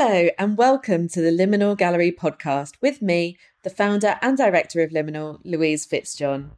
Hello, and welcome to the Liminal Gallery podcast with me, the founder and director of Liminal, Louise Fitzjohn.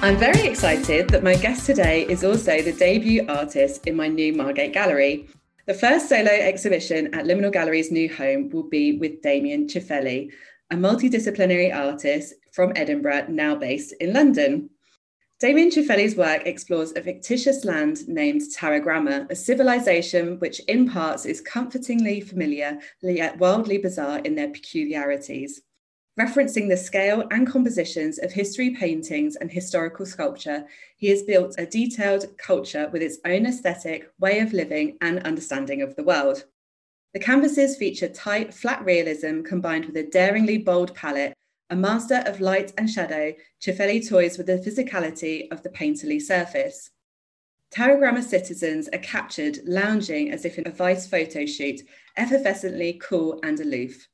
I'm very excited that my guest today is also the debut artist in my new Margate gallery. The first solo exhibition at Liminal Gallery's new home will be with Damien Cifelli, a multidisciplinary artist from Edinburgh, now based in London. Damien Cifelli's work explores a fictitious land named Tarogramma, a civilization which in parts is comfortingly familiar, yet wildly bizarre in their peculiarities. Referencing the scale and compositions of history paintings and historical sculpture, he has built a detailed culture with its own aesthetic, way of living, and understanding of the world. The canvases feature tight, flat realism combined with a daringly bold palette. A master of light and shadow, Cifelli toys with the physicality of the painterly surface. Tarogramma citizens are captured lounging as if in a vice photo shoot, effervescently cool and aloof.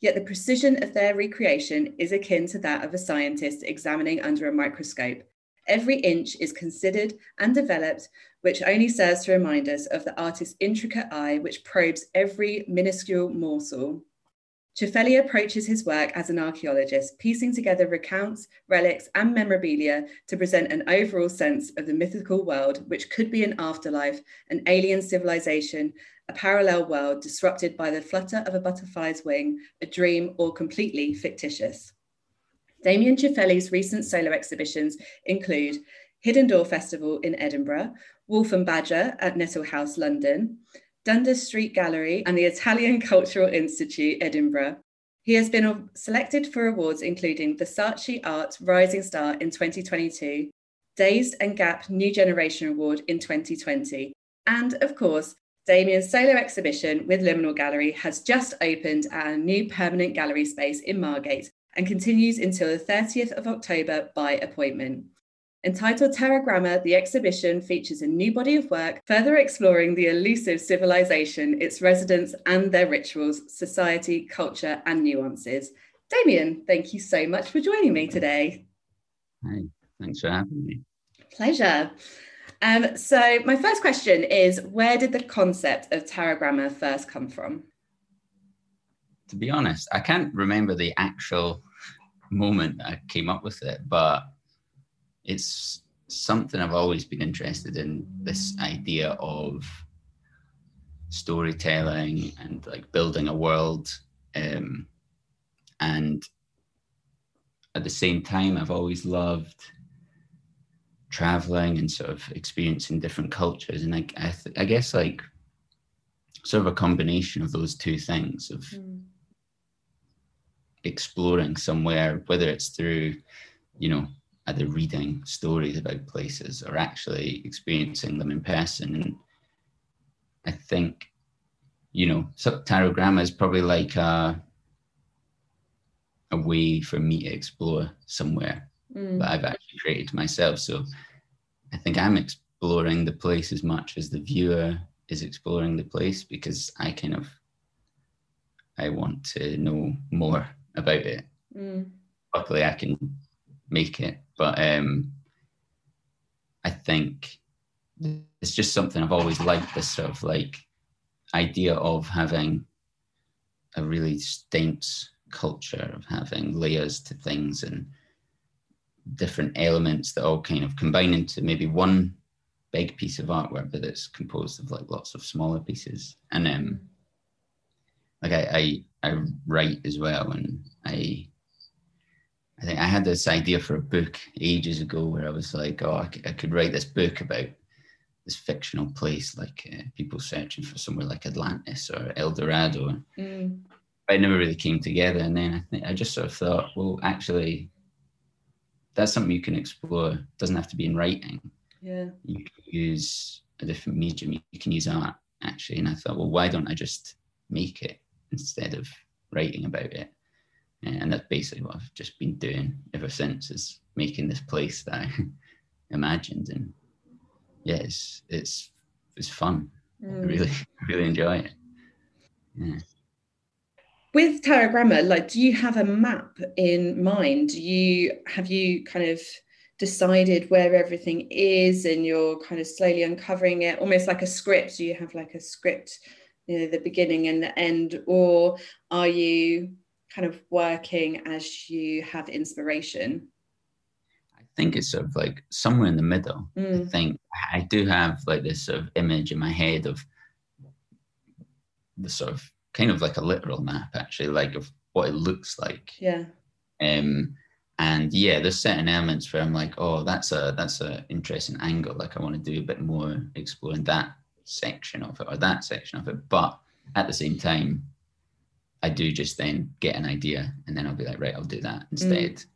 Yet the precision of their recreation is akin to that of a scientist examining under a microscope. Every inch is considered and developed, which only serves to remind us of the artist's intricate eye, which probes every minuscule morsel. Cifelli approaches his work as an archaeologist, piecing together recounts, relics, and memorabilia to present an overall sense of the mythical world, which could be an afterlife, an alien civilization, a parallel world disrupted by the flutter of a butterfly's wing, a dream, or completely fictitious. Damien Cifelli's recent solo exhibitions include Hidden Door Festival in Edinburgh, Wolf and Badger at Netil House, London, Dundas Street Gallery, and the Italian Cultural Institute, Edinburgh. He has been selected for awards including the Saatchi Art Rising Star in 2022, Dazed and Gap New Generation Award in 2020, and of course, Damien's solo exhibition with Liminal Gallery has just opened at a new permanent gallery space in Margate and continues until the 30th of October by appointment. Entitled Tarogramma, the exhibition features a new body of work, further exploring the elusive civilization, its residents and their rituals, society, culture, and nuances. Damien, thank you so much for joining me today. Hi, thanks for having me. Pleasure. Um, so, my first question is Where did the concept of Tarogramma first come from? To be honest, I can't remember the actual moment I came up with it, but it's something I've always been interested in this idea of storytelling and like building a world. Um, and at the same time, I've always loved traveling and sort of experiencing different cultures. And I, I, th- I guess like sort of a combination of those two things of mm. exploring somewhere, whether it's through, you know, either reading stories about places or actually experiencing them in person. And I think, you know, so Tarogramma is probably like a, a way for me to explore somewhere mm. that I've actually created myself. So I think I'm exploring the place as much as the viewer is exploring the place because I kind of I want to know more about it. Mm. Luckily, I can make it, but um, I think it's just something I've always liked. This sort of like idea of having a really dense culture of having layers to things and different elements that all kind of combine into maybe one big piece of artwork, but it's composed of like lots of smaller pieces. And um, like I, I, I write as well, and I, I think I had this idea for a book ages ago where I was like, oh, I, I could write this book about this fictional place, like uh, people searching for somewhere like Atlantis or El Dorado. Mm. But it never really came together. And then I think I just sort of thought, well, actually, that's something you can explore. It doesn't have to be in writing. Yeah. You can use a different medium. You can use art actually. And I thought, well, why don't I just make it instead of writing about it? And that's basically what I've just been doing ever since is making this place that I imagined. And yeah, it's it's it's fun. Mm. I really really enjoy it. Yeah. With Tarogramma, like, do you have a map in mind? Do you have you kind of decided where everything is and you're kind of slowly uncovering it, almost like a script? Do you have like a script, you know, the beginning and the end, or are you kind of working as you have inspiration? I think it's sort of like somewhere in the middle. Mm. I think I do have like this sort of image in my head of the sort of kind of like a literal map actually, like of what it looks like. Yeah. Um, and yeah, there's certain elements where I'm like, oh, that's a that's a interesting angle. Like I want to do a bit more exploring that section of it or that section of it. But at the same time, I do just then get an idea and then I'll be like, right, I'll do that instead. Mm.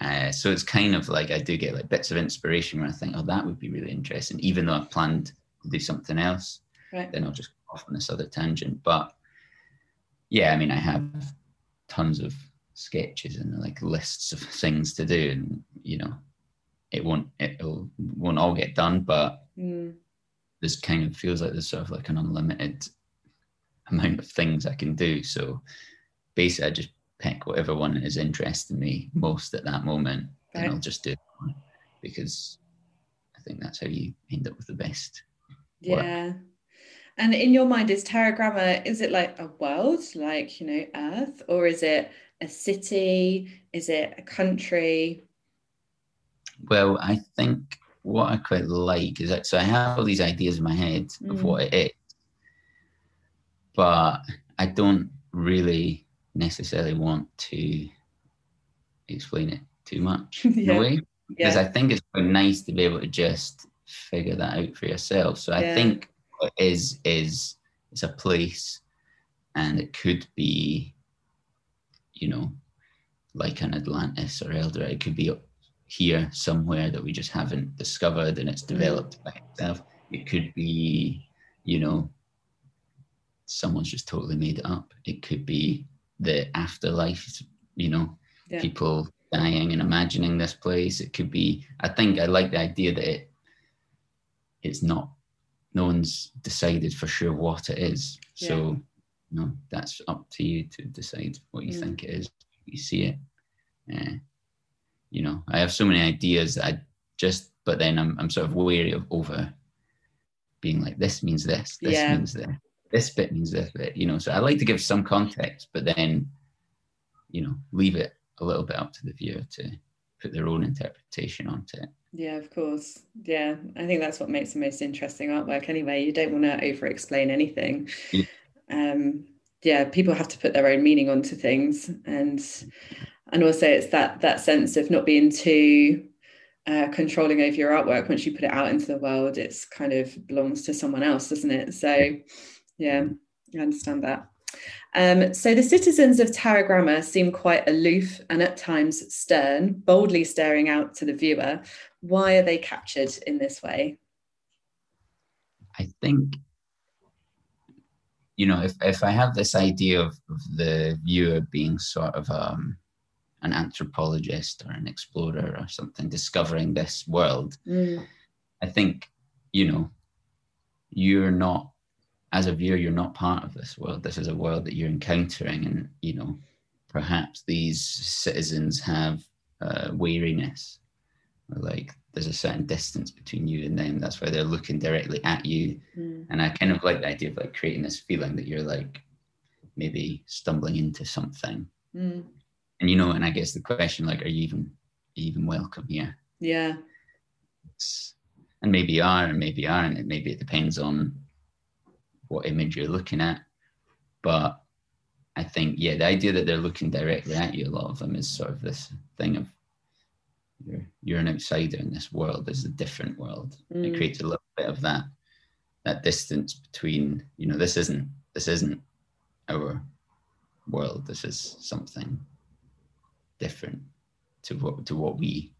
Uh, so it's kind of like I do get like bits of inspiration where I think, oh, that would be really interesting, even though I've planned to do something else. Right. Then I'll just off on this other tangent. But yeah, I mean, I have tons of sketches and like lists of things to do, and you know, it won't it won't all get done, but mm. this kind of feels like there's sort of like an unlimited amount of things I can do. So basically, I just pick whatever one is interesting me most at that moment, right. and I'll just do it because I think that's how you end up with the best. Yeah. Work. And in your mind, is Tarogramma, is it like a world, like, you know, Earth, or is it a city? Is it a country? Well, I think what I quite like is that so I have all these ideas in my head mm. of what it is, but I don't really necessarily want to explain it too much yeah. in a way because yeah. I think it's quite nice to be able to just figure that out for yourself. So I yeah. think is is it's a place, and it could be, you know, like an Atlantis or Eldorado. It could be here somewhere that we just haven't discovered, and it's mm. developed by itself. It could be, you know, someone's just totally made it up. It could be the afterlife, you know, yeah. people dying and imagining this place. It could be. I think I like the idea that it, it's not. No one's decided for sure what it is. Yeah. So, no, that's up to you to decide what you mm. think it is. You see it. Uh, you know, I have so many ideas that I just, but then I'm I'm sort of wary of over being like this means this, this yeah. means this this bit means this bit, you know. So I like to give some context, but then, you know, leave it a little bit up to the viewer to put their own interpretation onto it. Yeah, of course. Yeah, I think that's what makes the most interesting artwork. Anyway, you don't want to over-explain anything. Yeah. Um, yeah, people have to put their own meaning onto things, and and also it's that that sense of not being too uh, controlling over your artwork once you put it out into the world it's kind of belongs to someone else doesn't it so yeah, I understand that. Um, so the citizens of Tarogramma seem quite aloof and at times stern, boldly staring out to the viewer. Why are they captured in this way? I think, you know, if, if I have this idea of, of the viewer being sort of um, an anthropologist or an explorer or something, discovering this world, mm. I think, you know, you're not as a viewer, you're not part of this world. This is a world that you're encountering, and you know, perhaps these citizens have uh, weariness, or like there's a certain distance between you and them. That's why they're looking directly at you. Mm. And I kind of like the idea of like creating this feeling that you're like maybe stumbling into something. Mm. And you know, and I guess the question like, are you even are you even welcome here? Yeah. It's, and maybe you are, and maybe you aren't. It maybe it depends on what image you're looking at. But I think, yeah, the idea that they're looking directly at you, a lot of them is sort of this thing of you're you're an outsider in this world. Is a different world. Mm. It creates a little bit of that that distance between, you know, this isn't this isn't our world. This is something different to what to what we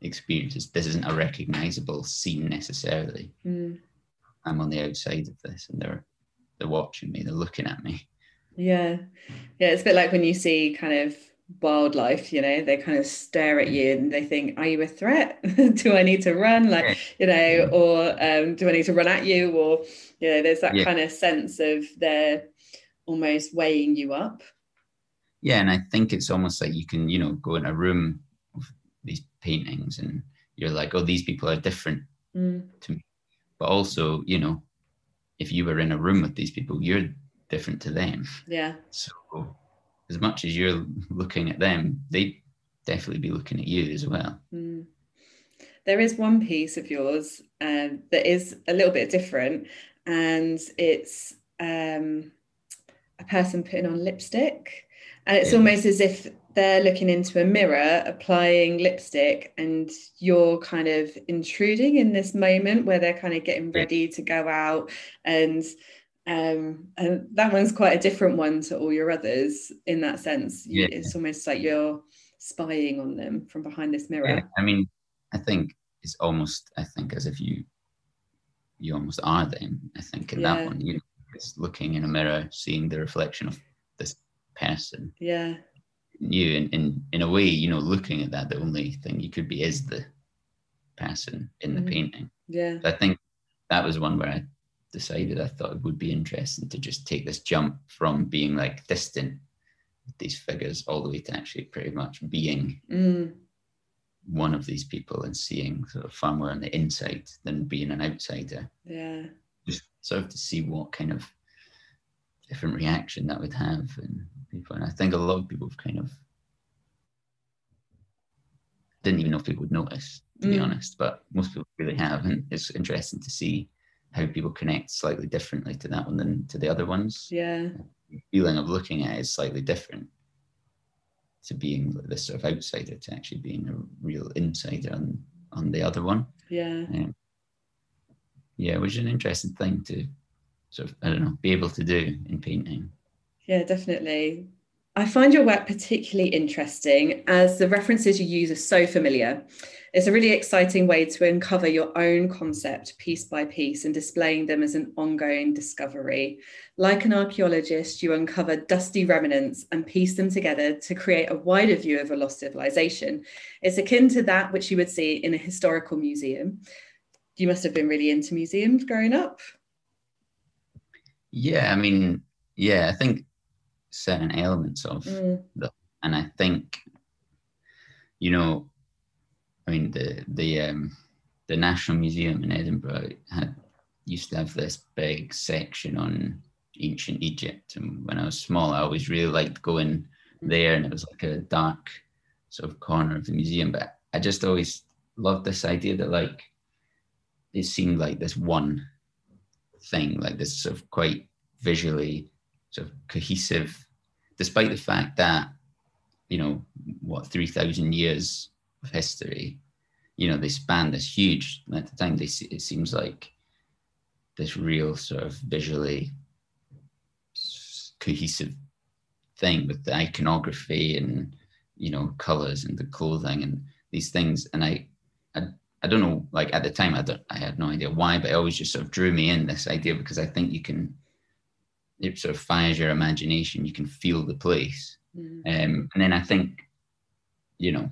experience. This isn't a recognizable scene necessarily. Mm. I'm on the outside of this, and they're they're watching me, they're looking at me. Yeah. Yeah. It's a bit like when you see kind of wildlife, you know, they kind of stare at you and they think, are you a threat? do I need to run? Like, you know, or um, do I need to run at you? Or, you know, there's that yeah. kind of sense of they're almost weighing you up. Yeah, and I think it's almost like you can, you know, go in a room of these paintings and you're like, oh, these people are different mm. to me. But also, you know, if you were in a room with these people, you're different to them. Yeah. So as much as you're looking at them, they definitely be looking at you as well. Mm. There is one piece of yours um, that is a little bit different, and it's um, a person putting on lipstick. And it's yeah. almost as if they're looking into a mirror, applying lipstick, and you're kind of intruding in this moment where they're kind of getting ready to go out. And um, and that one's quite a different one to all your others in that sense. Yeah. It's almost like you're spying on them from behind this mirror. Yeah. I mean, I think it's almost, I think, as if you you almost are them. I think in yeah. that one, you just looking in a mirror, seeing the reflection of this person. Yeah. You in, in in a way, you know, looking at that, the only thing you could be is the person in the mm. painting. Yeah. So I think that was one where I decided I thought it would be interesting to just take this jump from being like distant with these figures all the way to actually pretty much being mm. one of these people and seeing sort of far more on the inside than being an outsider. Yeah. Just sort of to see what kind of different reaction that would have and people. And I think a lot of people have kind of didn't even know if people would notice, to mm. be honest, but most people really have. And it's interesting to see how people connect slightly differently to that one than to the other ones. Yeah The feeling of looking at it is slightly different to being this sort of outsider to actually being a real insider on on the other one. Yeah. Um, yeah, which is an interesting thing to sort of I don't know be able to do in painting. Yeah, definitely. I find your work particularly interesting as the references you use are so familiar. It's a really exciting way to uncover your own concept piece by piece and displaying them as an ongoing discovery. Like an archaeologist, you uncover dusty remnants and piece them together to create a wider view of a lost civilization. It's akin to that which you would see in a historical museum. You must have been really into museums growing up. Yeah, I mean, yeah, I think certain elements of mm. the, and I think, you know, I mean the the um, the National Museum in Edinburgh had used to have this big section on ancient Egypt, and when I was small, I always really liked going mm. there, and it was like a dark sort of corner of the museum. But I just always loved this idea that like it seemed like this one thing, like this sort of quite visually sort of cohesive, despite the fact that, you know, what, 3,000 years of history, you know, they span this huge, at the time, they, it seems like this real sort of visually cohesive thing with the iconography and, you know, colors and the clothing and these things. And I, I, I don't know, like at the time, I, I had no idea why, but it always just sort of drew me in this idea because I think you can, it sort of fires your imagination. You can feel the place. Mm. Um, and then I think, you know,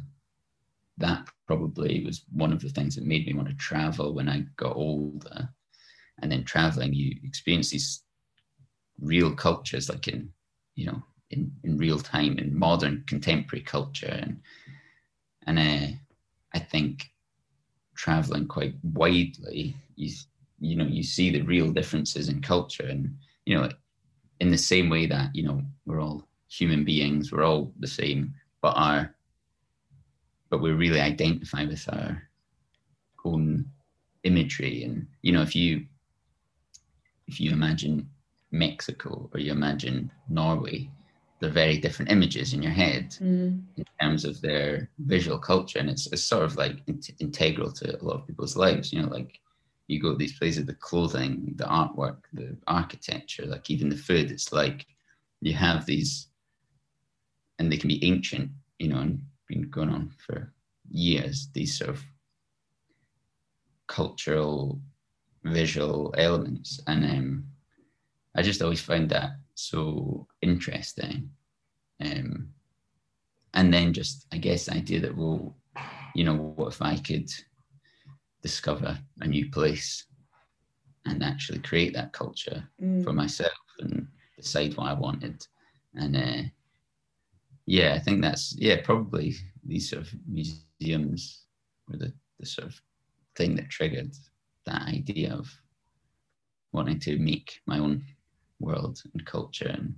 that probably was one of the things that made me want to travel when I got older. And then traveling, you experience these real cultures, like in, you know, in, in real time, in modern contemporary culture. And, and uh, I think traveling quite widely, you, you know, you see the real differences in culture. And, you know, in the same way that you know we're all human beings we're all the same but our but we really identify with our own imagery and you know if you if you imagine mexico or you imagine norway they're very different images in your head mm. in terms of their visual culture and it's, it's sort of like in- integral to a lot of people's lives you know like you go to these places, the clothing, the artwork, the architecture, like even the food, it's like you have these, and they can be ancient, you know, and been going on for years, these sort of cultural, visual elements. And um, I just always find that so interesting. Um, and then just, I guess, the idea that, well, you know, what if I could discover a new place and actually create that culture mm. for myself and decide what I wanted. And uh, yeah, I think that's yeah probably these sort of museums were the, the sort of thing that triggered that idea of wanting to make my own world and culture and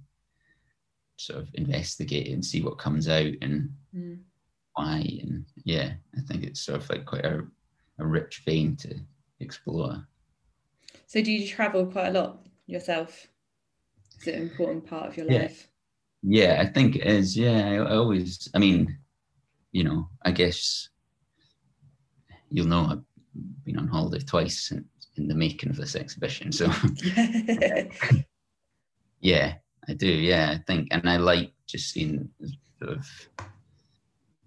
sort of investigate and see what comes out and mm. why and yeah i think it's sort of like quite a, a rich vein to explore. So do you travel quite a lot yourself? Is it an important part of your yeah. life? Yeah i think it is. Yeah I, I always i mean you know i guess you'll know i've been on holiday twice in, in the making of this exhibition so. Yeah I do, yeah. I think, and I like just seeing sort of,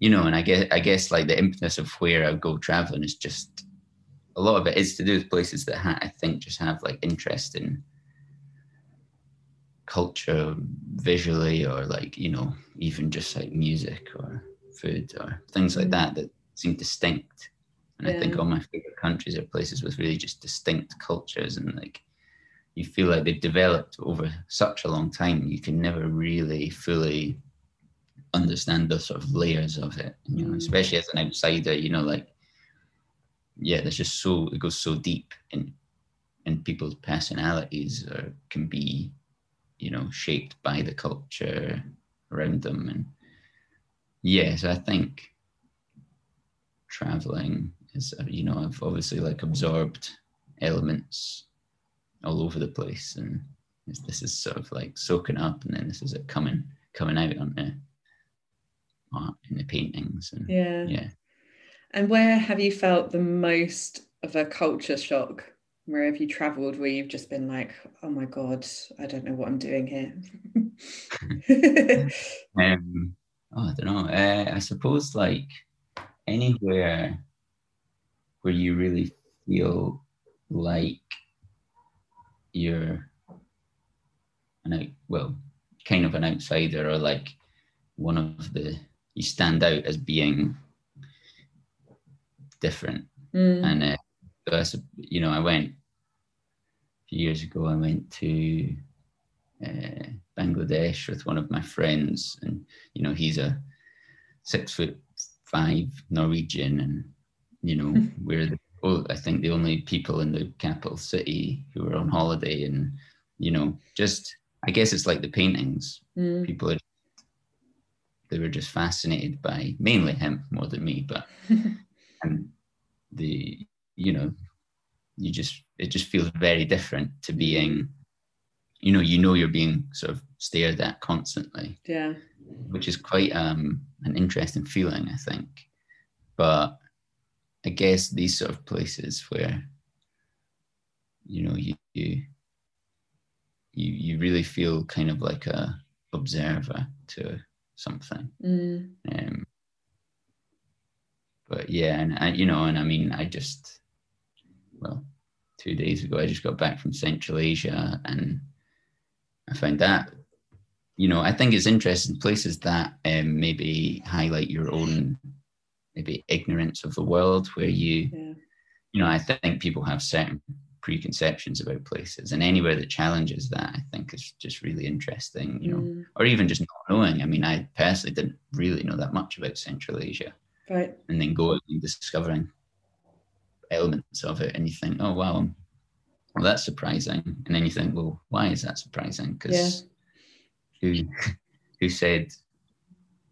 you know, and I guess I guess like the impetus of where I go traveling is just a lot of it is to do with places that ha- I think just have like interest in culture visually or like you know even just like music or food or things like mm. that that seem distinct and yeah. i think all my favorite countries are places with really just distinct cultures and like you feel like they've developed over such a long time you can never really fully understand the sort of layers of it you know mm. especially as an outsider you know like yeah there's just so it goes so deep in in people's personalities or can be you know shaped by the culture around them and yeah so i think traveling is you know i've obviously like absorbed elements all over the place, and this is sort of like soaking up, and then this is it coming coming out on the art in the paintings, and yeah, yeah. And where have you felt the most of a culture shock? Where have you travelled where you've just been like, oh my god, I don't know what I'm doing here? um, oh, I don't know. Uh, I suppose like anywhere where you really feel like you're an out, well, kind of an outsider or like one of the you stand out as being different. Mm. And uh, so you know, I went a few years ago. I went to uh, Bangladesh with one of my friends, and you know, he's a six foot five Norwegian, and you know, we're the well, I think the only people in the capital city who were on holiday, and you know, just I guess it's like the paintings. Mm. People are they were just fascinated by mainly him more than me, but and the you know, you just it just feels very different to being, you know, you know you're being sort of stared at constantly. Yeah. Which is quite um an interesting feeling, I think. But I guess these sort of places where you know you you you, you really feel kind of like a observer to something. Mm. Um, but yeah, and I, you know, and I mean, I just well, two days ago, I just got back from Central Asia, and I found that you know, I think it's interesting places that um, maybe highlight your own maybe ignorance of the world where you yeah. you know i think people have certain preconceptions about places and anywhere that challenges that i think is just really interesting you know mm. or even just not knowing i mean i personally didn't really know that much about central asia right and then going and discovering elements of it and you think oh wow well that's surprising and then you think well why is that surprising because yeah. who who said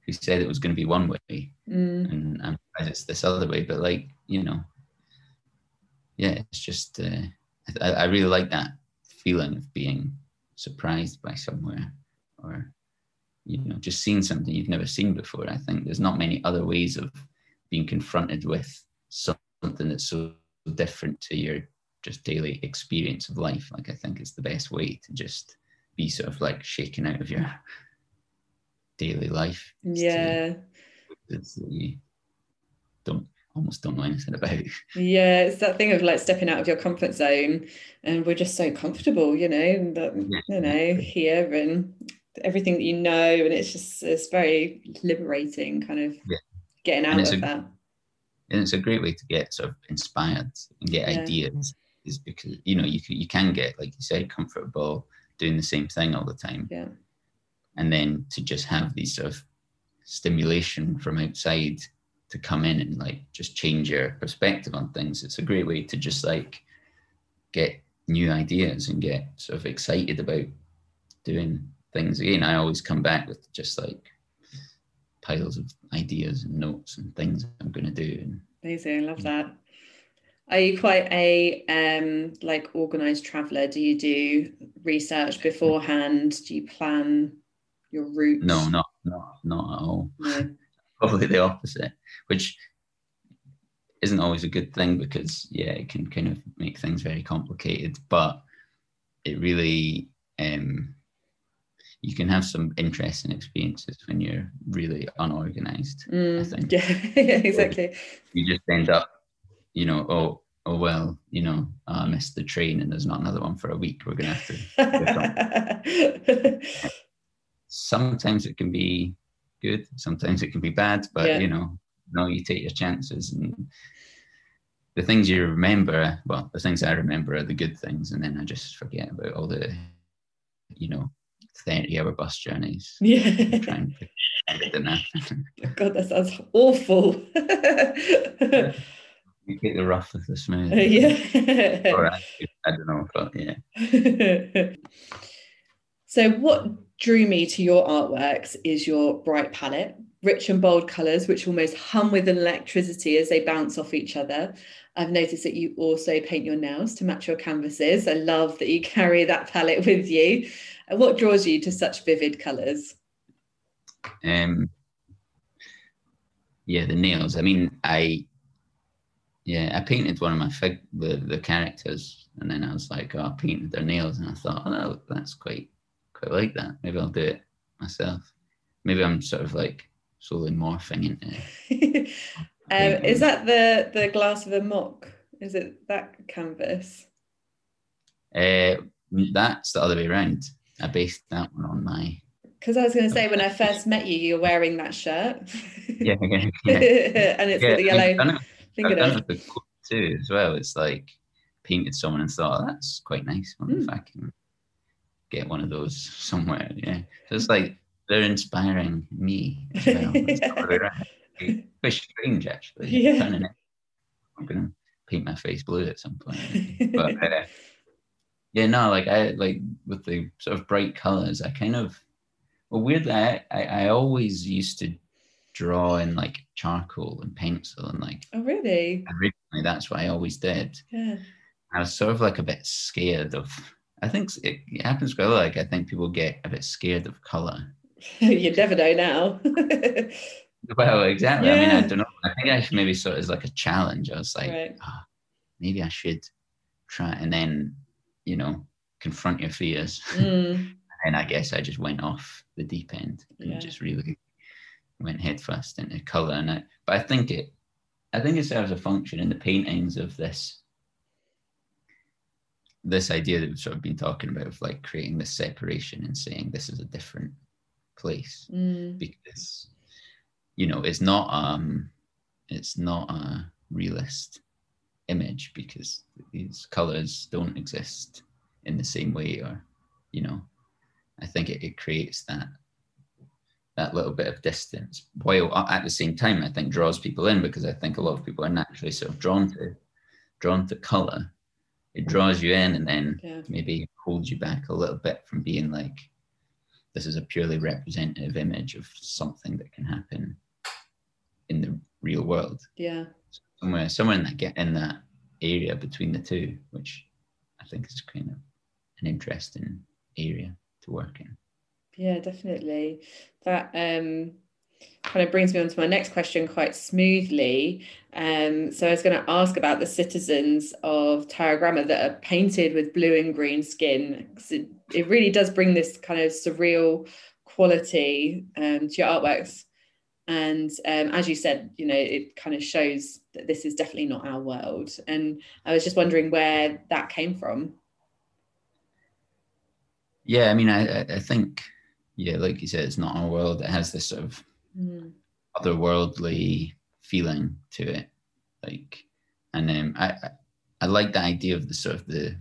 who said it was going to be one way mm. and I'm surprised it's this other way. But like you know, yeah, it's just uh, I, I really like that feeling of being surprised by somewhere or you know just seeing something you've never seen before. I think there's not many other ways of being confronted with something that's so different to your just daily experience of life. Like I think it's the best way to just be sort of like shaken out of your daily life. Yeah. It's you don't almost don't know anything about. Yeah, it's that thing of like stepping out of your comfort zone, and we're just so comfortable, you know, that you know here and everything that you know, and it's just it's very liberating, kind of yeah. getting out of a, that. And it's a great way to get sort of inspired and get yeah. ideas, is because you know you can, you can get like you say comfortable doing the same thing all the time. Yeah. And then to just have these sort of stimulation from outside to come in and like just change your perspective on things. It's a great way to just like get new ideas and get sort of excited about doing things again. I always come back with just like piles of ideas and notes and things I'm going to do. Amazing, I love that. Are you quite a um, like organized traveler? Do you do research beforehand? Do you plan your route? No, not not not at all. No. Probably the opposite, which isn't always a good thing because yeah, it can kind of make things very complicated. But it really um, you can have some interesting experiences when you're really unorganized. I Mm, think yeah, yeah, exactly. you just end up, you know, oh oh well, you know, I missed the train and there's not another one for a week. We're gonna have to. Sometimes it can be good, sometimes it can be bad, but Yeah. you know, no, you take your chances and the things you remember. Well, the things I remember are the good things, and then I just forget about all the, you know, thirty-hour bus journeys. yeah. Try and pretend it. Oh God, that sounds awful. You take the rough with the smooth. Uh, yeah. Or I, I don't know, but yeah. so, what drew me to your artworks is your bright palette, rich and bold colours, which almost hum with electricity as they bounce off each other. I've noticed that you also paint your nails to match your canvases. I love that you carry that palette with you. What draws you to such vivid colours? Um, yeah, the nails. I mean, I yeah, I painted one of my fig the the characters, and then I was like, oh, I painted their nails, and I thought, oh, that's quite quite like that. Maybe I'll do it myself. Maybe I'm sort of like slowly morphing into. um, is that the the glass of a mock? Is it that canvas? Uh, that's the other way around. I based that one on my Because I was going to say, when I first met you, you were wearing that shirt. yeah, yeah, yeah. and it's yeah got the I've yellow done it- I've done it with the coat too as well. It's like painted someone and thought, oh, that's quite nice. I wonder if I can get one of those somewhere. Yeah. So it's like they're inspiring me as well. It's the other way around. It's Quite strange actually. Yeah. I'm gonna paint my face blue at some point. But uh, yeah, no, like I like with the sort of bright colours, I kind of well weirdly I, I, I always used to draw in like charcoal and pencil and like oh, really? originally that's what I always did. Yeah. I was sort of like a bit scared of. I think it, happens quite a lot. Like I think people get a bit scared of color. you never know now. Well, exactly. I mean, I don't know. I think I should maybe sort of as like a challenge. I was like, Right. "Ah, maybe I should try, and then you know, confront your fears. Mm, And I guess I just went off the deep end and Yeah. just really went headfirst into color. And I, but I think it, I think it serves a function in the paintings of this, this idea that we've sort of been talking about of like creating this separation and saying this is a different place mm, because, you know, it's not um, it's not a realist image because these colors don't exist in the same way or you know i think it, it creates that that little bit of distance while at the same time i think draws people in because i think a lot of people are naturally sort of drawn to drawn to color it draws you in and then yeah. maybe holds you back a little bit from being like this is a purely representative image of something that can happen in the real world Yeah. somewhere somewhere in that get in that area between the two, which I think is kind of an interesting area to work in. Yeah, definitely. That um, kind of brings me on to my next question quite smoothly. Um, so I was going to ask about the citizens of Tarogramma that are painted with blue and green skin. It, it really does bring this kind of surreal quality um, to your artworks. And um, as you said, you know, it kind of shows that this is definitely not our world. And I was just wondering where that came from. Yeah, I mean, I- I think, yeah, like you said, it's not our world. It has this sort of Mm, otherworldly feeling to it, like, and um, I, I like the idea of the sort of the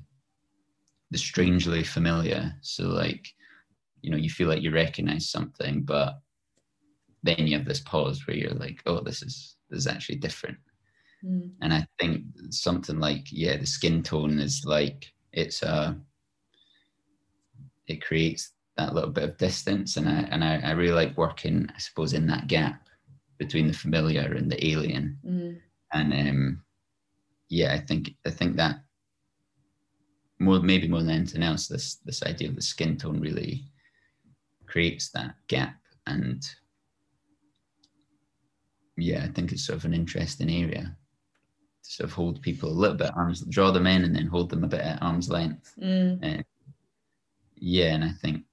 the strangely familiar. So like, you know, you feel like you recognize something, but then you have this pause where you're like, oh, this is this is actually different. Mm. And I think something like, yeah, the skin tone is like it's a it creates that little bit of distance and I and I, I really like working, I suppose, in that gap between the familiar and the alien. Mm. And um yeah, I think I think that more maybe more than anything else, this this idea of the skin tone really creates that gap and yeah, I think it's sort of an interesting area to sort of hold people a little bit arms, draw them in, and then hold them a bit at arm's length. Mm. Uh, yeah, and I think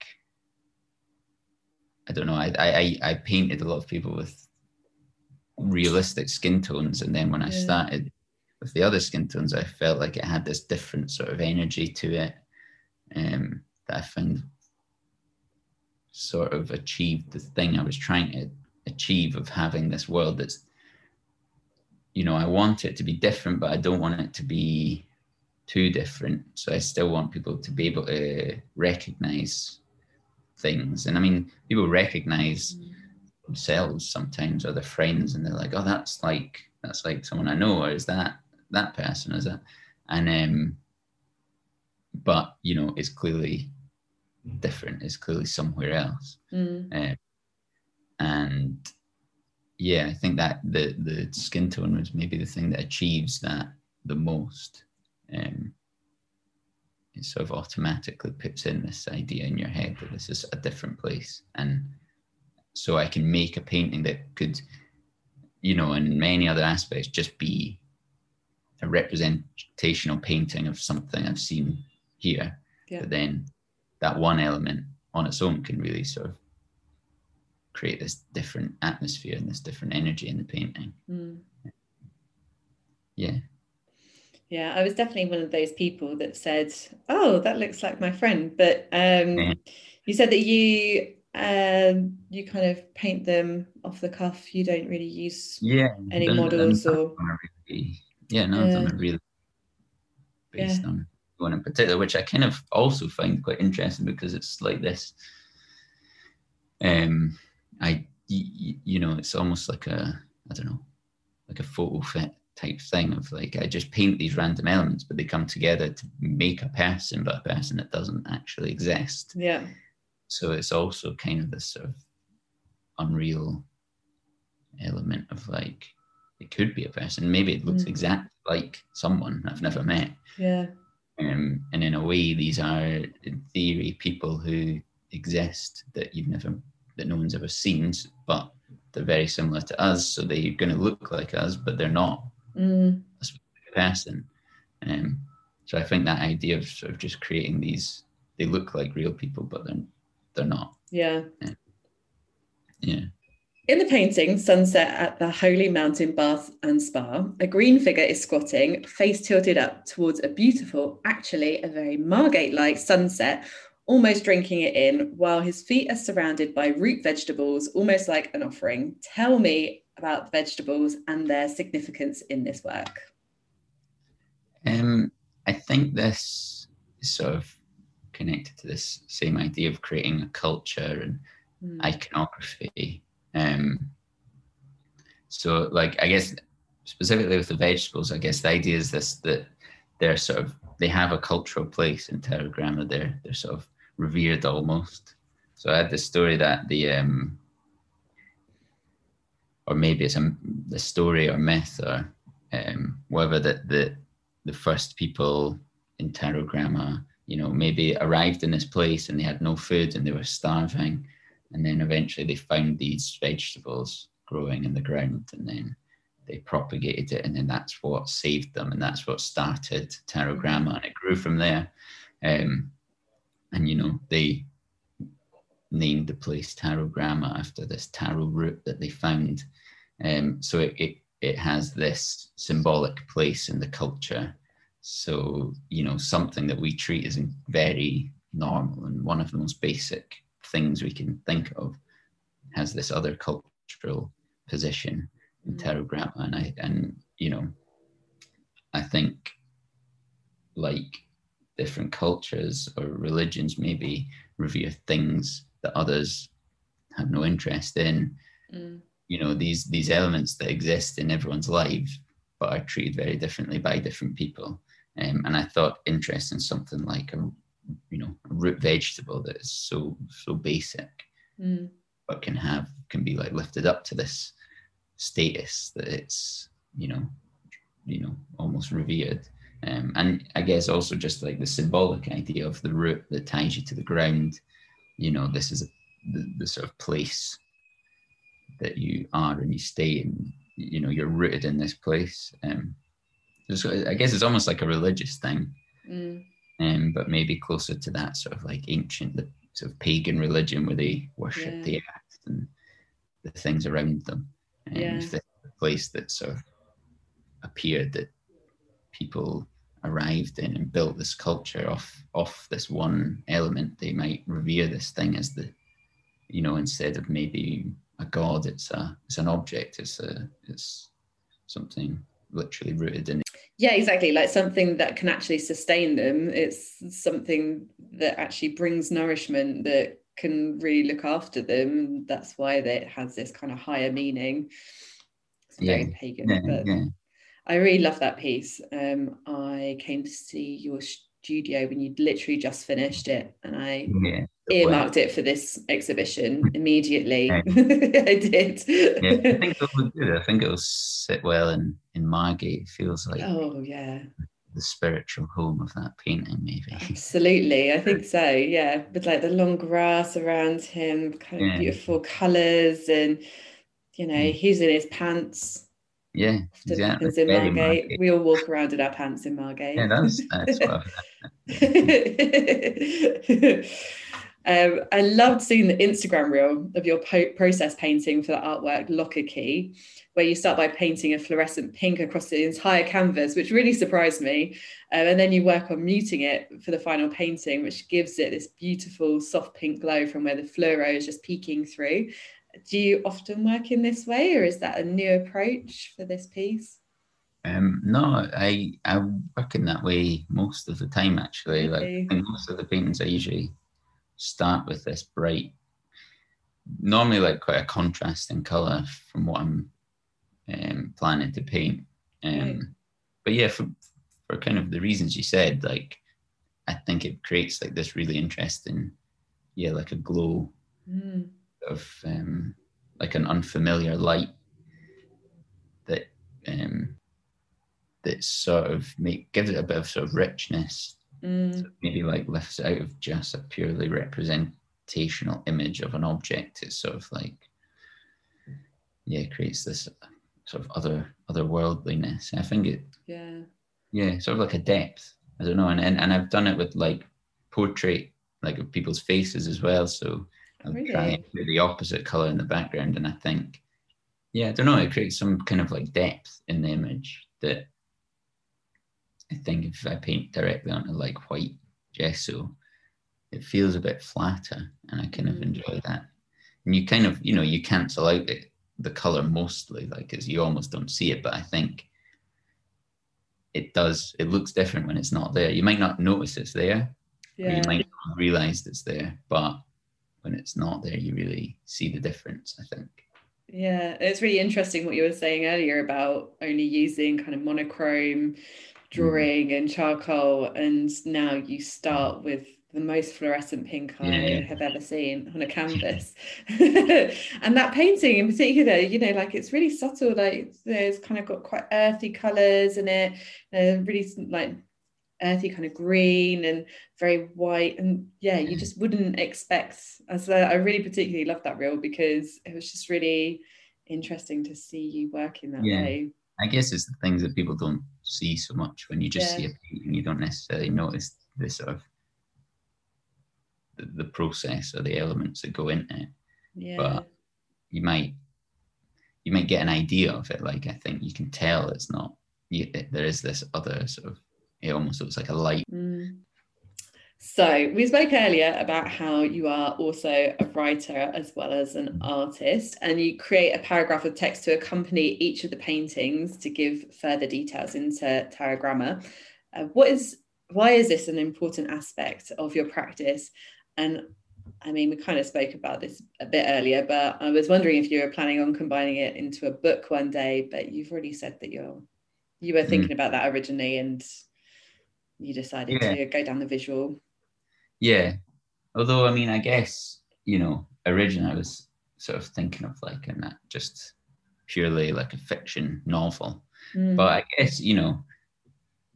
I don't know. I, I I painted a lot of people with realistic skin tones, and then when. I started with the other skin tones, I felt like it had this different sort of energy to it um, that I found sort of achieved the thing I was trying to achieve of having this world that's you know i want it to be different but i don't want it to be too different so i still want people to be able to recognize things and i mean people recognize themselves sometimes or their friends and they're like oh that's like that's like someone i know or is that that person is that?" and um but you know it's clearly different it's clearly somewhere else mm. um, and yeah, I think that the the skin tone was maybe the thing that achieves that the most. Um, it sort of automatically puts in this idea in your head that this is a different place, and so I can make a painting that could, you know, in many other aspects, just be a representational painting of something I've seen here. Yeah. But then that one element on its own can really sort of create this different atmosphere and this different energy in the painting. Mm. Yeah. Yeah, I was definitely one of those people that said, "Oh, that looks like my friend." But um, yeah. you said that you um, you kind of paint them off the cuff. You don't really use yeah any models or really, yeah, no, yeah. I'm really based yeah. on one in particular, which I kind of also find quite interesting because it's like this. Um, I, you, you know, it's almost like a, I don't know, like a photo fit type thing of like, I just paint these random elements, but they come together to make a person, but a person that doesn't actually exist. Yeah. So it's also kind of this sort of unreal element of like, it could be a person. Maybe it looks mm. exactly like someone I've never met. Yeah. Um, and in a way, these are, in theory, people who exist that you've never that no one's ever seen, but they're very similar to us, so they're going to look like us, but they're not mm. a specific person. Um, so I think that idea of sort of just creating these, they look like real people, but they're they're not. Yeah. Yeah. yeah. In the painting, Sunset at the Holy Mountain Bath and Spa, a green figure is squatting, face tilted up towards a beautiful, actually a very Margate like sunset almost drinking it in while his feet are surrounded by root vegetables, almost like an offering. Tell me about vegetables and their significance in this work. Um, I think this is sort of connected to this same idea of creating a culture and mm. iconography. Um, so, like, I guess specifically with the vegetables, I guess the idea is this that they're sort of they have a cultural place in Tarogramma. They're they're sort of revered almost. So I had this story that the um, or maybe it's a the story or myth or um, that the the first people in Tarogramma, you know, maybe arrived in this place and they had no food and they were starving, and then eventually they found these vegetables growing in the ground, and then they propagated it, and then that's what saved them, and that's what started Tarogramma, and it grew from there. Um, and you know they named the place Tarogramma after this taro root that they found. Um, so it, it it has this symbolic place in the culture. So you know something that we treat as very normal and one of the most basic things we can think of has this other cultural position in mm. Tarogramma, and I and you know I think like different cultures or religions maybe revere things that others have no interest in. Mm. You know, these these elements that exist in everyone's life, but are treated very differently by different people. Um, and I thought interesting something like a you know a root vegetable that is so so basic, mm. but can have can be like lifted up to this status that it's you know you know almost revered. Um, and I guess also just like the symbolic idea of the root that ties you to the ground. You know, this is a, the, the sort of place that you are and you stay in. You know, you're rooted in this place. Um, I guess it's almost like a religious thing, mm. um, but maybe closer to that sort of like ancient, the sort of pagan religion where they worship yeah. the earth and the things around them. And yeah. if the place that sort of appeared that people arrived in and built this culture off off this one element, they might revere this thing as the, you know, instead of maybe a god, it's a it's an object, it's a it's something literally rooted in yeah exactly. Like something that can actually sustain them. It's something that actually brings nourishment that can really look after them. That's why it has this kind of higher meaning. It's yeah. very pagan yeah, but yeah. I really love that piece. Um, i came to see your studio when you'd literally just finished it and i yeah, earmarked it for this exhibition immediately. I did. Yeah i think it'll good. I think it'll sit well in in margate it feels like oh yeah. the spiritual home of that painting maybe. Absolutely. I think so yeah. With like the long grass around him kind of yeah. beautiful colors and you know mm. he's in his pants yeah, exactly. in Margate. Margate. We all walk around in our pants in Margate. Yeah, that's um, I loved seeing the Instagram reel of your po- process painting for the artwork Locker Key, where you start by painting a fluorescent pink across the entire canvas, which really surprised me. Um, and then you work on muting it for the final painting, which gives it this beautiful soft pink glow from where the fluoro is just peeking through do you often work in this way or is that a new approach for this piece um, no, I I work in that way most of the time actually. Like most of the paintings I usually start with this bright, normally like quite a contrasting colour from what I'm um, planning to paint. Um, right. But yeah, for for kind of the reasons you said, like I think it creates like this really interesting, yeah, like a glow. Mm of um, like an unfamiliar light that um, that sort of make gives it a bit of sort of richness. Mm. So maybe like lifts it out of just a purely representational image of an object. It's sort of like yeah, creates this sort of other otherworldliness. I think it yeah yeah sort of like a depth. I don't know, and and, and I've done it with like portrait like of people's faces as well. So I'm really? trying to do the opposite color in the background, and I think, yeah, I don't know, it creates some kind of like depth in the image that I think if I paint directly onto like white gesso, it feels a bit flatter, and I kind mm. of enjoy that. And you kind of, you know, you cancel out the, the color mostly, like as you almost don't see it, but I think it does it looks different when it's not there you might not notice it's there yeah. you might not realize it's there but when it's not there, you really see the difference, I think. Yeah, it's really interesting what you were saying earlier about only using kind of monochrome drawing mm. and charcoal, and now you start with the most fluorescent pink I yeah. have ever seen on a canvas. and that painting in particular, you know, like it's really subtle, like it's kind of got quite earthy colours in it, uh, really like earthy kind of green and very white and yeah you mm. just wouldn't expect as i really particularly loved that reel because it was just really interesting to see you working that yeah. way i guess it's the things that people don't see so much when you just yeah. see a painting you don't necessarily notice the sort of the, the process or the elements that go into it yeah. but you might you might get an idea of it like i think you can tell it's not you, there is this other sort of it almost looks like a light. Mm. So, we spoke earlier about how you are also a writer as well as an artist, and you create a paragraph of text to accompany each of the paintings to give further details into Terra Uh, what is why is this an important aspect of your practice? And I mean, we kind of spoke about this a bit earlier, but I was wondering if you were planning on combining it into a book one day. But you've already said that you're you were thinking mm. about that originally, and you decided yeah. to go down the visual. Yeah, although I mean, I guess you know, originally I was sort of thinking of like in that just purely like a fiction novel, mm. but I guess you know,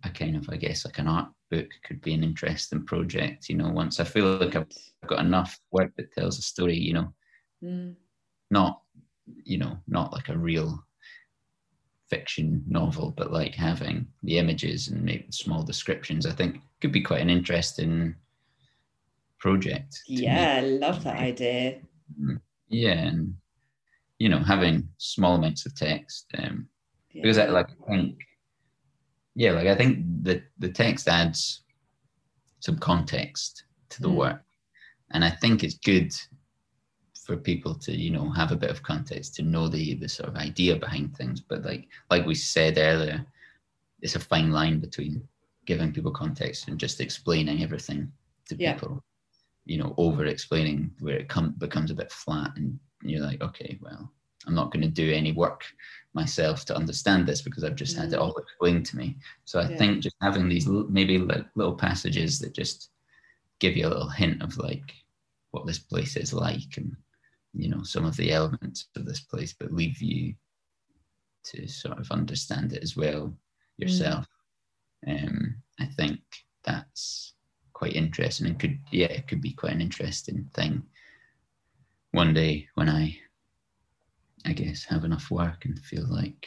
I kind of I guess like an art book could be an interesting project. You know, once I feel like I've got enough work that tells a story, you know, mm. not you know not like a real fiction novel, but like having the images and maybe small descriptions, I think could be quite an interesting project. Yeah, I love that idea. Mm-hmm. Yeah, and you know, having small amounts of text, um, yeah. because I like I think, yeah, like I think the the text adds some context to the mm. work, and I think it's good for people to you know have a bit of context to know the the sort of idea behind things but like like we said earlier it's a fine line between giving people context and just explaining everything to yeah. people you know over explaining where it com- becomes a bit flat and you're like okay well i'm not going to do any work myself to understand this because i've just mm. had it mm. all explained to me so i yeah. think just having these l- maybe like little passages that just give you a little hint of like what this place is like and you know some of the elements of this place but leave you to sort of understand it as well yourself mm. um i think that's quite interesting and could yeah it could be quite an interesting thing one day when i i guess have enough work and feel like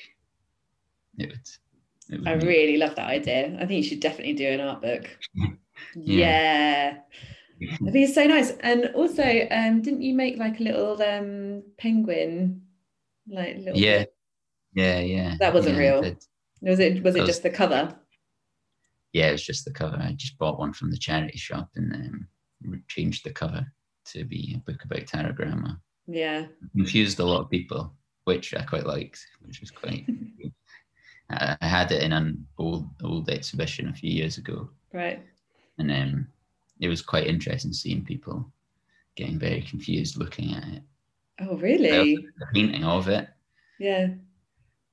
it would, it would i really love that idea i think you should definitely do an art book yeah. yeah. I think it's so nice. And also, um, didn't you make like a little um penguin? Like little Yeah. Yeah, yeah. That wasn't yeah, real. Was it was it just the cover? Yeah, it was just the cover. I just bought one from the charity shop and um, changed the cover to be a book about Tarogramma. Yeah. Confused a lot of people, which I quite liked, which was quite I had it in an old old exhibition a few years ago. Right. And um it was quite interesting seeing people getting very confused looking at it. Oh, really? The painting of it. Yeah.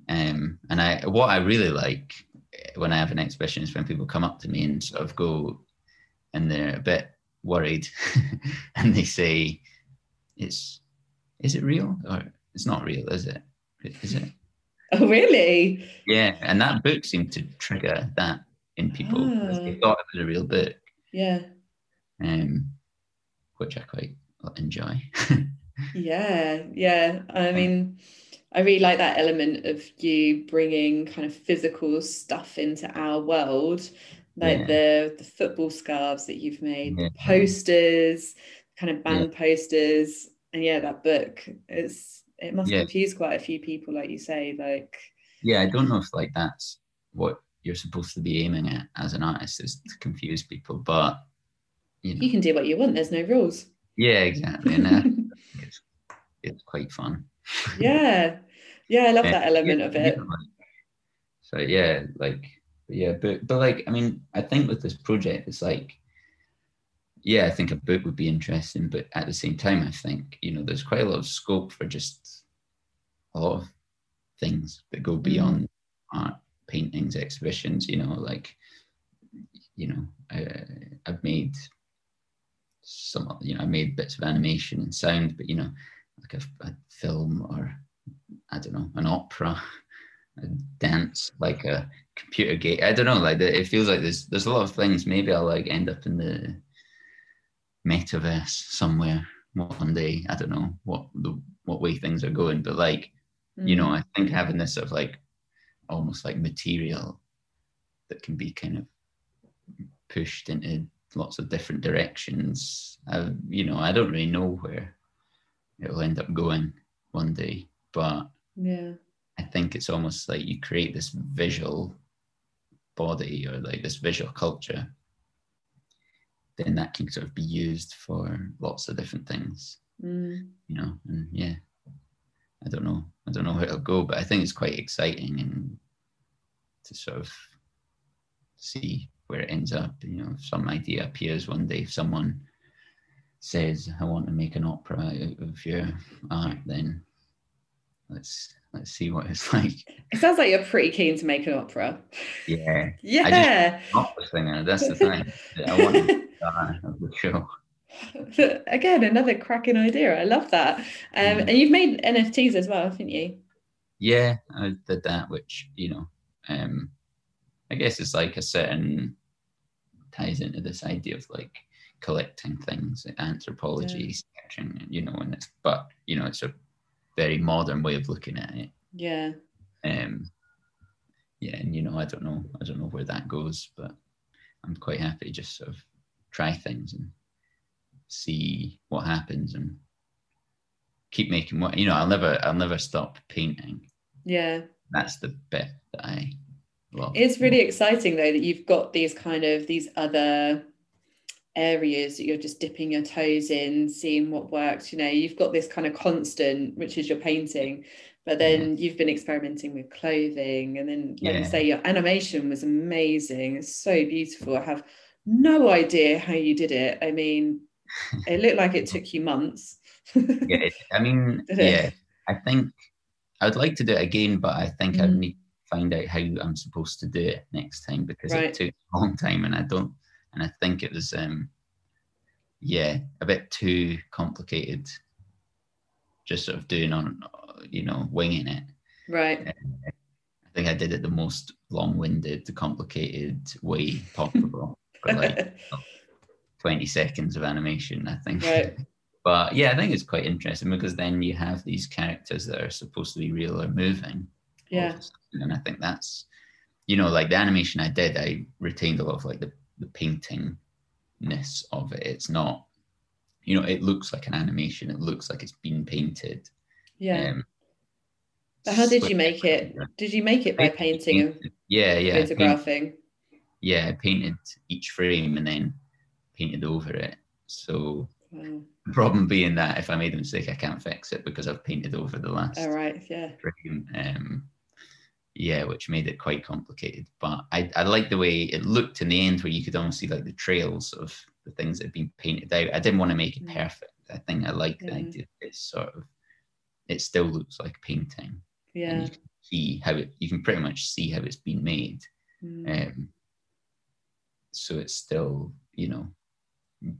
Um, and I, what I really like when I have an exhibition is when people come up to me and sort of go, and they're a bit worried, and they say, "It's, is it real or it's not real? Is it? Is it?" Oh, really? Yeah, and that book seemed to trigger that in people. Oh. They thought it was a real book. Yeah um, which I quite enjoy. yeah, yeah. I mean, I really like that element of you bringing kind of physical stuff into our world, like yeah. the the football scarves that you've made, yeah. posters, kind of band yeah. posters, and yeah, that book It's it must confuse quite a few people, like you say, like. Yeah, I don't know if like that's what you're supposed to be aiming at as an artist is to confuse people, but you, know. you can do what you want. There's no rules. Yeah, exactly. And uh, it's, it's quite fun. yeah, yeah, I love that element yeah, of it. so yeah, like yeah, but but like I mean, I think with this project, it's like yeah, I think a book would be interesting, but at the same time, I think you know there's quite a lot of scope for just a lot of things that go beyond mm. art, paintings, exhibitions. You know, like you know, I, I've made some you know I made bits of animation and sound, but you know like a, a film or I don't know an opera, a dance like a computer game. I don't know like it feels like there's there's a lot of things. Maybe I'll like end up in the metaverse somewhere one day. I don't know what the what way things are going, but like mm. you know mm. I think having this sort of like almost like material that can be kind of pushed into lots of different directions. I, you know, I don't really know where it'll end up going one day, but yeah, I think it's almost like you create this visual body or like this visual culture, then that can sort of be used for lots of different things. Mm. You know, and yeah, I don't know, I don't know where it'll go, but I think it's quite exciting and to sort of see where it ends up. You know, if some idea appears one day, if someone says, "I want to make an opera out of your art," then let's let's see what it's like. It sounds like you're pretty keen to make an opera. Yeah, yeah. opera singer. That's the thing. I want to of the show. Again, another cracking idea. I love that. Um. And you've made NFTs as well, haven't you? Yeah, I did that, which you know, um, I guess it's like a certain ties into this idea of like collecting things, anthropology, yeah. sketching, you know, and it's but you know, it's a very modern way of looking at it. Yeah. Um yeah, and you know, I don't know, I don't know where that goes, but I'm quite happy to just sort of try things and see what happens and keep making what you know, I'll never I'll never stop painting. Yeah. That's the bit that I love. It's really exciting though that you've got these kind of these other areas that you're just dipping your toes in, seeing what works. You know, you've got this kind of constant, which is your painting, but then yeah. you've been experimenting with clothing. And then, like yeah. you say, your animation was amazing. It's so beautiful. I have no idea how you did it. I mean, it looked like it took you months. yeah, I mean, yeah, I think I would like to do it again, but I think mm. I need to find out how I'm supposed to do it next time because right. it took a long time and I don't and I think it was um, yeah a bit too complicated. Just sort of doing on you know winging it. Right. Uh, I think I did it the most long-winded, complicated way possible for like twenty seconds of animation. I think. Right. But yeah, I think it's quite interesting because then you have these characters that are supposed to be real or moving. Yeah. And I think that's, you know, like the animation I did, I retained a lot of like the the paintingness of it. It's not, you know, it looks like an animation. It looks like it's been painted. Yeah. Um, but how did you make it? Did you make it by painting and yeah, yeah, photographing? Paint, yeah, I painted each frame and then painted over it. So wow. the problem being that if I made a mistake, I can't fix it because I've painted over the last. All right. Yeah. Frame. Um, yeah, which made it quite complicated. But I, I like the way it looked in the end, where you could almost see like the trails of the things that had been painted out. I didn't want to make it mm. perfect. I think I like the idea. It's sort of, it still looks like painting. Yeah. And you can see how it. You can pretty much see how it's been made. Mm. Um, so it's still, you know,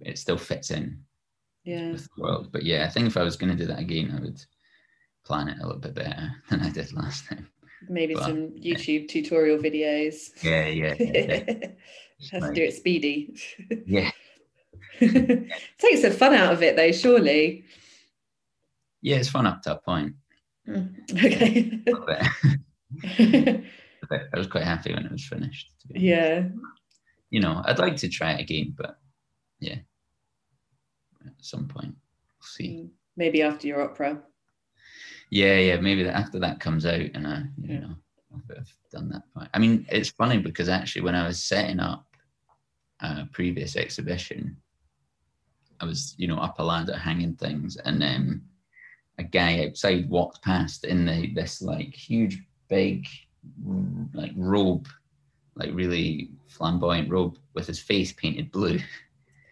it still fits in. Yeah. With the world, but yeah, I think if I was going to do that again, I would plan it a little bit better than I did last time maybe but, some YouTube tutorial videos. Yeah, yeah. yeah, Has to do it speedy. Yeah. Takes the fun out of it though, surely. Yeah, it's fun up to a point. Mm, okay. I was quite happy when it was finished. Yeah. You know, I'd like to try it again, but yeah, at some point, we'll see. Mm, maybe after your opera yeah, yeah, maybe that after that comes out and I, you know, I've done that part. I mean, it's funny because actually when I was setting up a previous exhibition, I was, you know, up a ladder hanging things, and then a guy outside walked past in the this like huge big like robe, like really flamboyant robe with his face painted blue.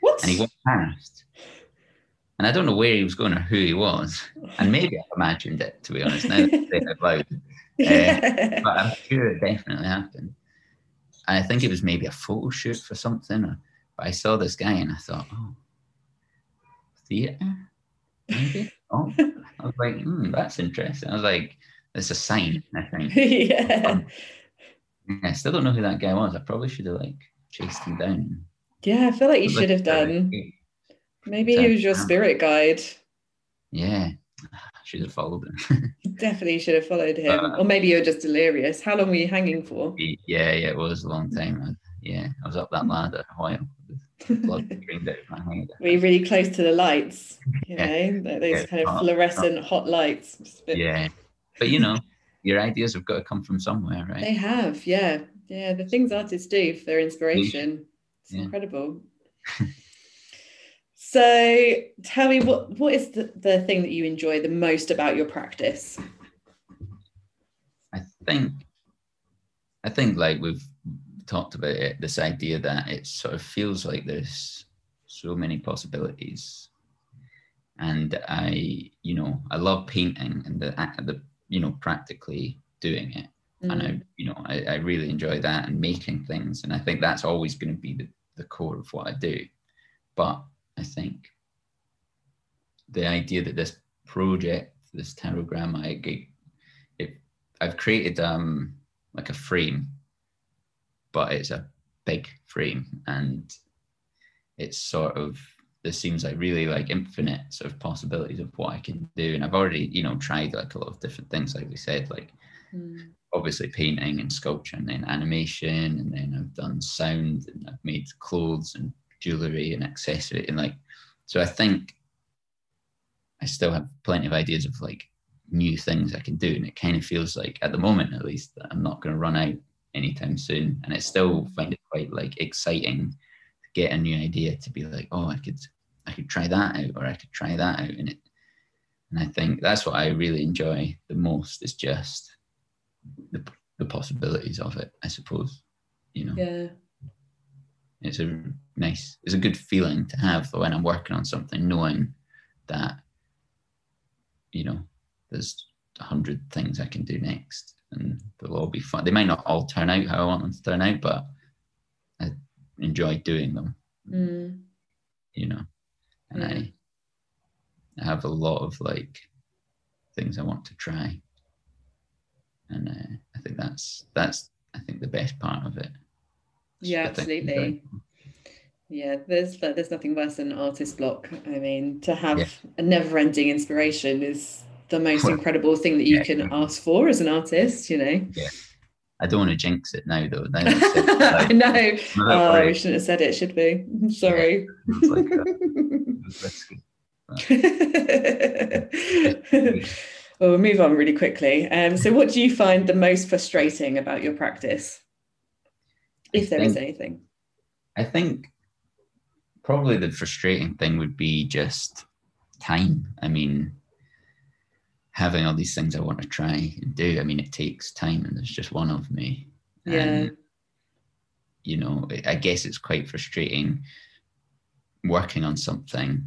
What? And he walked past and I don't know where he was going or who he was. And maybe I've imagined it, to be honest, now that I say it out loud. Uh, but I'm sure it definitely happened. And I think it was maybe a photo shoot for something. Or, but I saw this guy and I thought, oh, theatre? Maybe? Oh, I was like, hmm, that's interesting. I was like, it's a sign, I think. yeah. I still don't know who that guy was. I probably should have like chased him down. Yeah, I feel like you should have done. Maybe he was your spirit guide. Yeah, should have followed him. Definitely should have followed him. Uh, or maybe you're just delirious. How long were you hanging for? Yeah, yeah, it was a long time. Yeah, I was up that ladder a while. Were you really close to the lights? You yeah. know, those yeah, kind of hot, fluorescent hot, hot lights. Yeah, but you know, your ideas have got to come from somewhere, right? They have, yeah, yeah. The things artists do for their inspiration, it's yeah. incredible. So tell me what what is the, the thing that you enjoy the most about your practice? I think I think like we've talked about it, this idea that it sort of feels like there's so many possibilities. And I, you know, I love painting and the, the you know, practically doing it. Mm. And I, mm. you know, I, I really enjoy that and making things. And I think that's always going to be the, the core of what I do. But I think the idea that this project, this Tarogramma, I it, I've created um like a frame, but it's a big frame and it's sort of this seems like really like infinite sort of possibilities of what I can do. And I've already, you know, tried like a lot of different things, like we said, like mm. obviously painting and sculpture and then animation, and then I've done sound and I've made clothes and jewelry and accessory and like so I think I still have plenty of ideas of like new things I can do. And it kind of feels like at the moment at least that I'm not going to run out anytime soon. And I still find it quite like exciting to get a new idea to be like, oh, I could I could try that out or I could try that out. And it and I think that's what I really enjoy the most is just the the possibilities of it, I suppose. You know. Yeah it's a nice it's a good feeling to have when i'm working on something knowing that you know there's a hundred things i can do next and they'll all be fun they might not all turn out how i want them to turn out but i enjoy doing them mm. you know and yeah. i i have a lot of like things i want to try and uh, i think that's that's i think the best part of it yeah, absolutely. Yeah, there's there's nothing worse than artist block. I mean, to have yeah. a never-ending inspiration is the most incredible thing that you yeah. can ask for as an artist. You know. Yeah. I don't want to jinx it now, though. Now like, no, oh, we shouldn't have said it, should we? Sorry. Yeah, like well, we'll move on really quickly. Um, so, what do you find the most frustrating about your practice? If there think, is anything. I think probably the frustrating thing would be just time. I mean, having all these things I want to try and do. I mean, it takes time, and there's just one of me. Yeah. And, you know, I guess it's quite frustrating working on something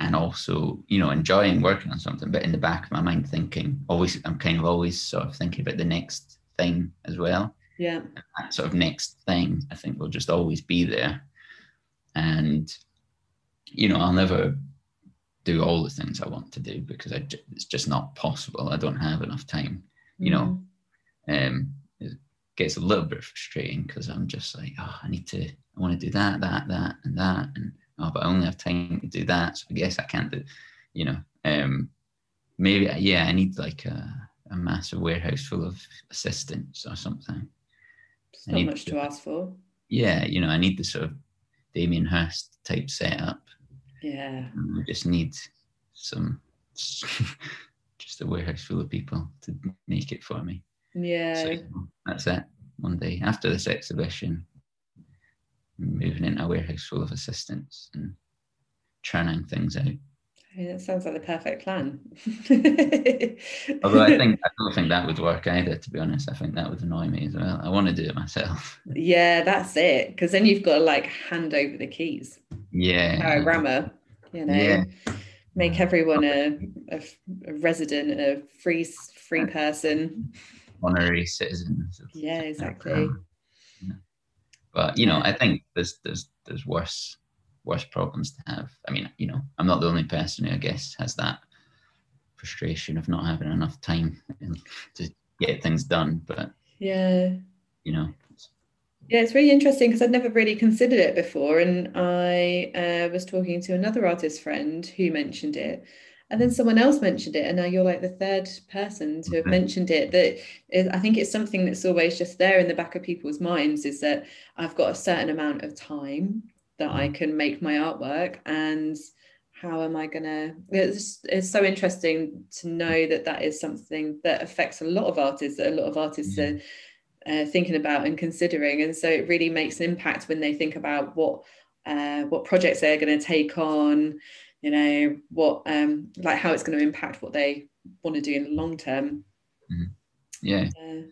and also, you know, enjoying working on something, but in the back of my mind thinking, always, I'm kind of always sort of thinking about the next thing as well. Yeah. that sort of next thing, I think, will just always be there. And, you know, I'll never do all the things I want to do because I, it's just not possible. I don't have enough time, you mm-hmm. know. Um, it gets a little bit frustrating because I'm just like, oh, I need to, I want to do that, that, that, and that. And, oh, but I only have time to do that. So I guess I can't do, you know. Um, maybe, yeah, I need like a, a massive warehouse full of assistants or something. It's not much to, to ask for. Yeah, you know, I need the sort of Damien Hirst type setup. Yeah. Um, I just need some, just a warehouse full of people to make it for me. Yeah. So that's it. One day after this exhibition, moving into a warehouse full of assistants and churning things out. Yeah, that sounds like the perfect plan. Although I think I don't think that would work either. To be honest, I think that would annoy me as well. I want to do it myself. Yeah, that's it. Because then you've got to like hand over the keys. Yeah. grammar. You know, yeah. make everyone a, a, a resident, a free free person, honorary citizen. Yeah, exactly. But you know, I think there's there's there's worse worst problems to have. I mean, you know, I'm not the only person who I guess has that frustration of not having enough time to get things done. But yeah, you know. Yeah, it's really interesting because I'd never really considered it before. And I uh, was talking to another artist friend who mentioned it. And then someone else mentioned it, and now you're like the third person to have mentioned it. That is, I think it's something that's always just there in the back of people's minds is that I've got a certain amount of time that I mm. can make my artwork and how am I gonna it's, it's so interesting to know that that is something that affects a lot of artists that a lot of artists mm. are uh, thinking about and considering and so it really makes an impact when they think about what uh, what projects they're going to take on you know what um like how it's going to impact what they want to do in the long term mm. yeah uh,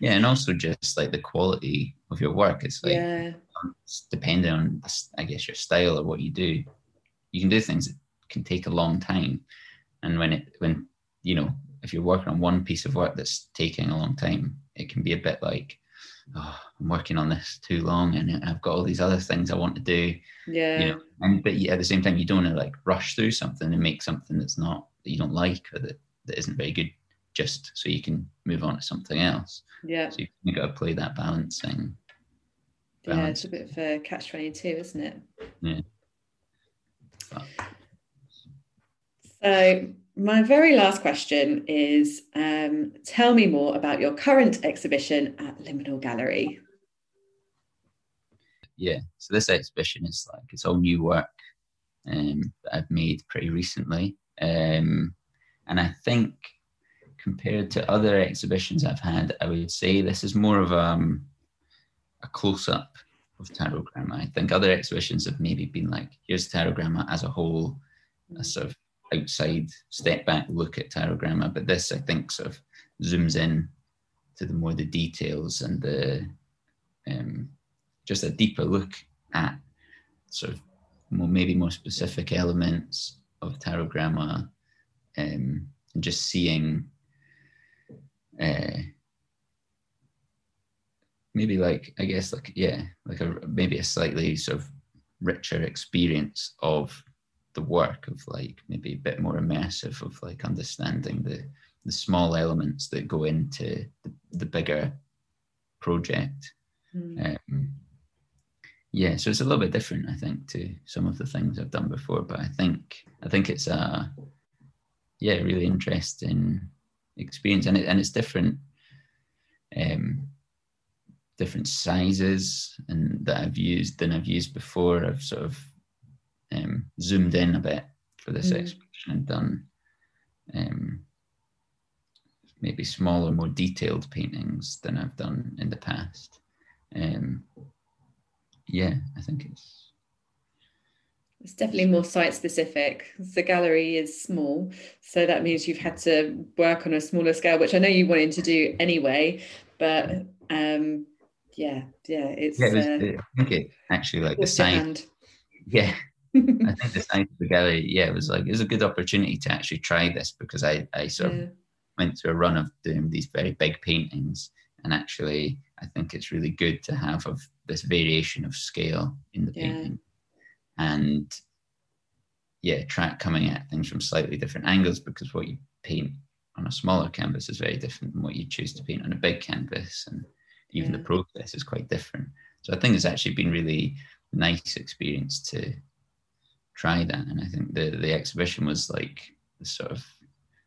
yeah and also just like the quality of your work it's like yeah. It's depending on i guess your style or what you do you can do things that can take a long time. And when it when you know if you're working on one piece of work that's taking a long time it can be a bit like oh, i'm working on this too long and i've got all these other things i want to do. Yeah. you know and but at the same time you don't want to like rush through something and make something that's not that you don't like or that, that isn't very good just so you can move on to something else. Yeah. So you've got to play that balancing yeah it's a bit of a catch 22 isn't it yeah but. so my very last question is um, tell me more about your current exhibition at Liminal Gallery. Yeah, so this exhibition is like it's all new work um, that I've made pretty recently. Um, and I think compared to other exhibitions I've had, I would say this is more of um, a close up of Tarogramma. I think other exhibitions have maybe been like, here's Tarogramma as a whole, a sort of outside step back look at Tarogramma, but this I think sort of zooms in to the more the details and the um, just a deeper look at sort of more maybe more specific elements of Tarogramma um, and just seeing uh, maybe like I guess like yeah like a maybe a slightly sort of richer experience of the work of like maybe a bit more immersive of like understanding the the small elements that go into the, the bigger project mm. um, yeah so it's a little bit different i think to some of the things i've done before but i think i think it's a yeah really interesting experience and, it, and it's different um, different sizes and that i've used than i've used before i've sort of um, zoomed in a bit for this mm. exhibition and done um, maybe smaller, more detailed paintings than I've done in the past. Um, yeah, I think it's. It's definitely more site specific. The gallery is small, so that means you've had to work on a smaller scale, which I know you wanted to do anyway. But um, yeah, yeah, it's. Yeah, it was, uh, I think it actually like the size. Yeah, I think the size of the gallery, yeah, it was like it was a good opportunity to actually try this because I, I sort yeah. of went through a run of doing these very big paintings, and actually, I think it's really good to have of this variation of scale in the yeah. painting, and yeah, try coming at things from slightly different angles because what you paint on a smaller canvas is very different than what you choose to paint on a big canvas, and even yeah. the process is quite different. So I think it's actually been really nice experience to try that. And I think the the exhibition was like the sort of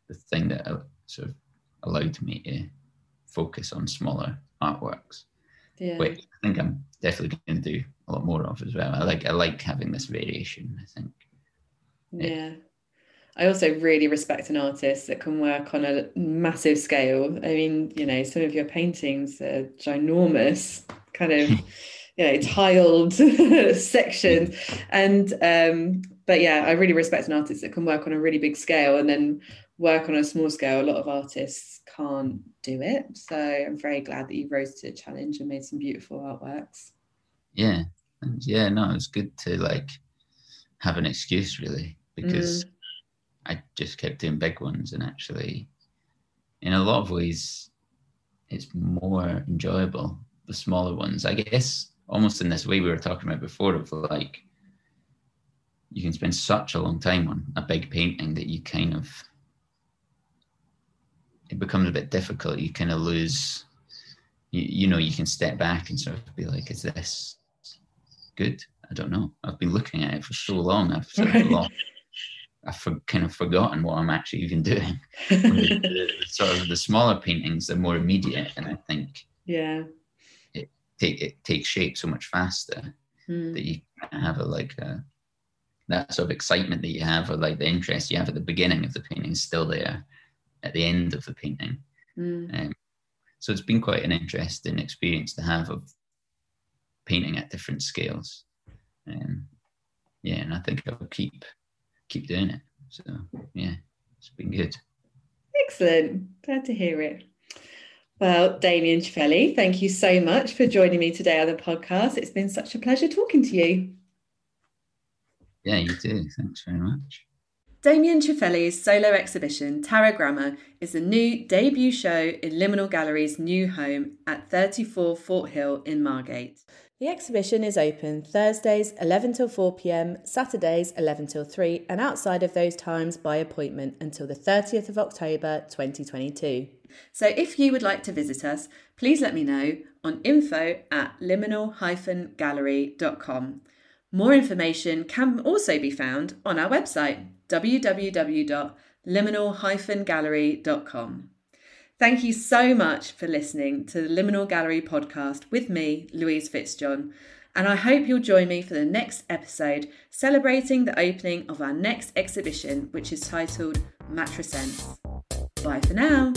the thing that uh, sort of allowed me to focus on smaller artworks, yeah. which I think I'm definitely going to do a lot more of as well. I like I like having this variation. I think. Yeah. I also really respect an artist that can work on a massive scale. I mean, you know, some of your paintings are ginormous, kind of you know tiled sections. And um but yeah i really respect an artist that can work on a really big scale and then work on a small scale. A lot of artists can't do it. So i'm very glad that you rose to the challenge and made some beautiful artworks. Yeah. Yeah no it's good to like have an excuse really because mm. I just kept doing big ones and actually in a lot of ways it's more enjoyable the smaller ones. I guess almost in this way we were talking about before of like you can spend such a long time on a big painting that you kind of it becomes a bit difficult. You kind of lose you, you know you can step back and sort of be like is this good? I don't know. I've been looking at it for so long i've sort of lost, I've for, kind of forgotten what I'm actually even doing. the, the, sort of the smaller paintings, are more immediate, and I think yeah, take it takes shape so much faster mm. that you have a like a that sort of excitement that you have or like the interest you have at the beginning of the painting is still there at the end of the painting. Mm. Um, so it's been quite an interesting experience to have of painting at different scales. Um, yeah, and I think I'll keep keep doing it. So yeah, it's been good. Excellent. Glad to hear it. Well, Damien Cifelli, thank you so much for joining me today on the podcast. It's been such a pleasure talking to you. Yeah, you too. Thanks very much. Damien Cifelli's solo exhibition, Tarot is the new debut show in Liminal Gallery's new home at 34 Fort Hill in Margate. The exhibition is open Thursdays 11 till 4 pm, Saturdays 11 till 3, and outside of those times by appointment until the 30th of October 2022. So if you would like to visit us, please let me know on info at liminal-gallery.com. More information can also be found on our website www.liminal-gallery.com. Thank you so much for listening to the Liminal Gallery podcast with me, Louise Fitzjohn, and I hope you'll join me for the next episode celebrating the opening of our next exhibition, which is titled Matrescence. Bye for now.